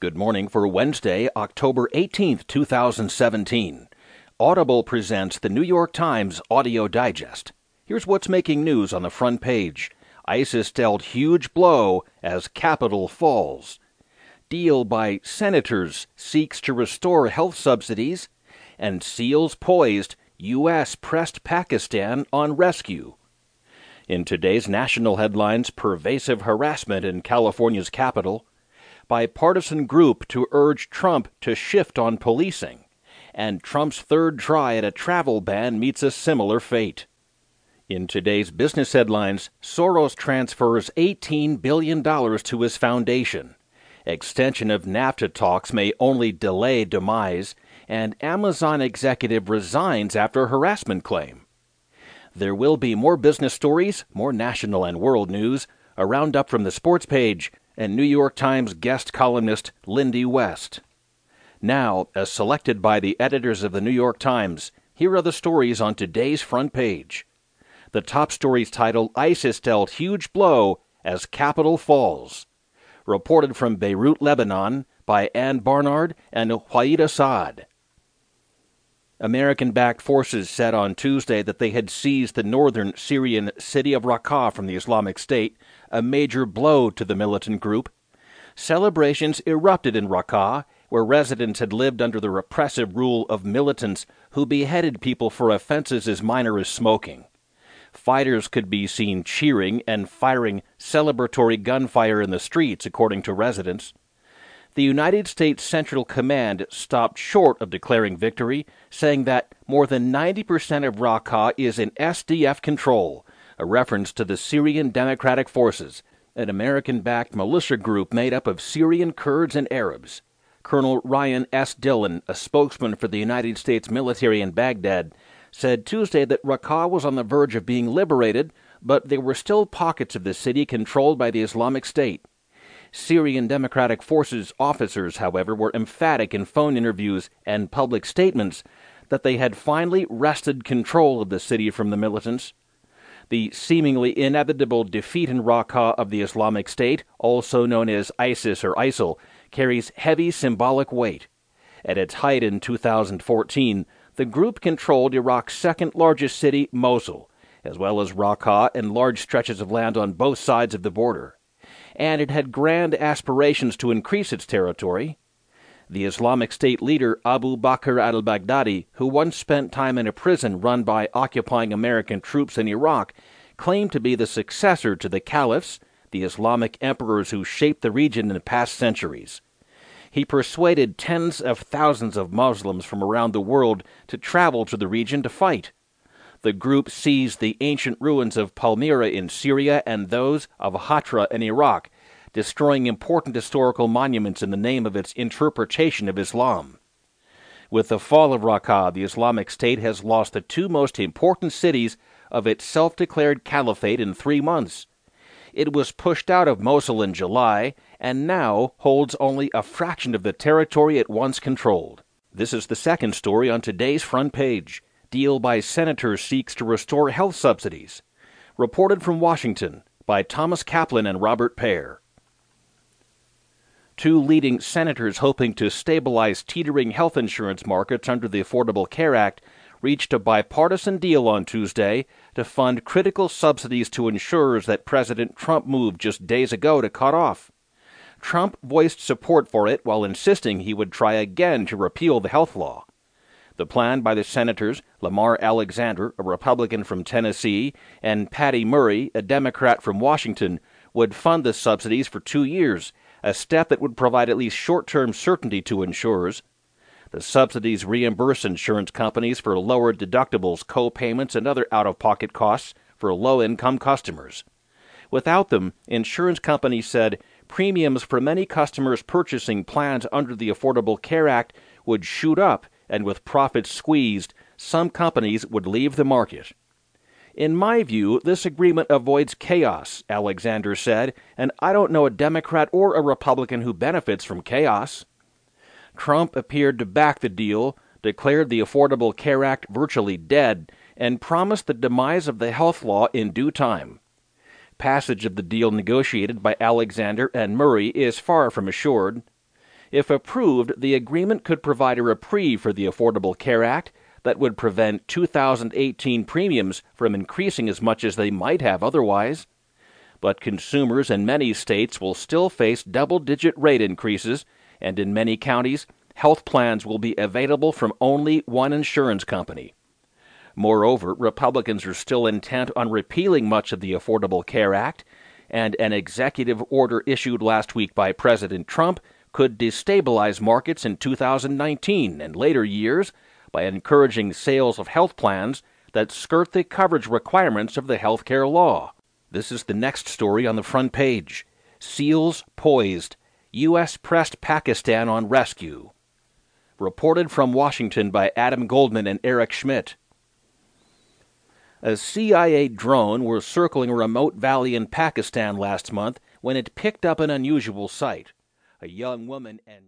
Good morning for Wednesday, October 18th, 2017. Audible presents the New York Times Audio Digest. Here's what's making news on the front page ISIS dealt huge blow as capital falls. Deal by senators seeks to restore health subsidies. And seals poised, U.S. pressed Pakistan on rescue. In today's national headlines, pervasive harassment in California's capital bipartisan group to urge Trump to shift on policing, and Trump's third try at a travel ban meets a similar fate. In today's business headlines, Soros transfers $18 billion to his foundation. Extension of NAFTA talks may only delay demise, and Amazon executive resigns after harassment claim. There will be more business stories, more national and world news, a roundup from the sports page, and New York Times guest columnist Lindy West. Now, as selected by the editors of the New York Times, here are the stories on today's front page. The top stories titled ISIS dealt huge blow as capital falls. Reported from Beirut, Lebanon by Anne Barnard and Hwaida Saad. American backed forces said on Tuesday that they had seized the northern Syrian city of Raqqa from the Islamic State, a major blow to the militant group. Celebrations erupted in Raqqa, where residents had lived under the repressive rule of militants who beheaded people for offenses as minor as smoking. Fighters could be seen cheering and firing celebratory gunfire in the streets, according to residents the United States Central Command stopped short of declaring victory, saying that more than 90% of Raqqa is in SDF control, a reference to the Syrian Democratic Forces, an American backed militia group made up of Syrian Kurds and Arabs. Colonel Ryan S. Dillon, a spokesman for the United States military in Baghdad, said Tuesday that Raqqa was on the verge of being liberated, but there were still pockets of the city controlled by the Islamic State. Syrian Democratic Forces officers, however, were emphatic in phone interviews and public statements that they had finally wrested control of the city from the militants. The seemingly inevitable defeat in Raqqa of the Islamic State, also known as ISIS or ISIL, carries heavy symbolic weight. At its height in 2014, the group controlled Iraq's second largest city, Mosul, as well as Raqqa and large stretches of land on both sides of the border and it had grand aspirations to increase its territory. The Islamic State leader Abu Bakr al Baghdadi, who once spent time in a prison run by occupying American troops in Iraq, claimed to be the successor to the caliphs, the Islamic emperors who shaped the region in the past centuries. He persuaded tens of thousands of Muslims from around the world to travel to the region to fight the group seized the ancient ruins of Palmyra in Syria and those of Hatra in Iraq, destroying important historical monuments in the name of its interpretation of Islam. With the fall of Raqqa, the Islamic State has lost the two most important cities of its self declared caliphate in three months. It was pushed out of Mosul in July and now holds only a fraction of the territory it once controlled. This is the second story on today's front page. Deal by senators seeks to restore health subsidies. Reported from Washington by Thomas Kaplan and Robert Pear. Two leading senators hoping to stabilize teetering health insurance markets under the Affordable Care Act reached a bipartisan deal on Tuesday to fund critical subsidies to insurers that President Trump moved just days ago to cut off. Trump voiced support for it while insisting he would try again to repeal the health law. The plan by the Senators, Lamar Alexander, a Republican from Tennessee, and Patty Murray, a Democrat from Washington, would fund the subsidies for two years, a step that would provide at least short term certainty to insurers. The subsidies reimburse insurance companies for lower deductibles, co payments, and other out of pocket costs for low income customers. Without them, insurance companies said premiums for many customers purchasing plans under the Affordable Care Act would shoot up and with profits squeezed, some companies would leave the market. In my view, this agreement avoids chaos, Alexander said, and I don't know a Democrat or a Republican who benefits from chaos. Trump appeared to back the deal, declared the Affordable Care Act virtually dead, and promised the demise of the health law in due time. Passage of the deal negotiated by Alexander and Murray is far from assured. If approved, the agreement could provide a reprieve for the Affordable Care Act that would prevent 2018 premiums from increasing as much as they might have otherwise. But consumers in many states will still face double digit rate increases, and in many counties, health plans will be available from only one insurance company. Moreover, Republicans are still intent on repealing much of the Affordable Care Act, and an executive order issued last week by President Trump could destabilize markets in 2019 and later years by encouraging sales of health plans that skirt the coverage requirements of the health care law. This is the next story on the front page. SEALs poised. U.S. pressed Pakistan on rescue. Reported from Washington by Adam Goldman and Eric Schmitt. A CIA drone was circling a remote valley in Pakistan last month when it picked up an unusual sight. A young woman and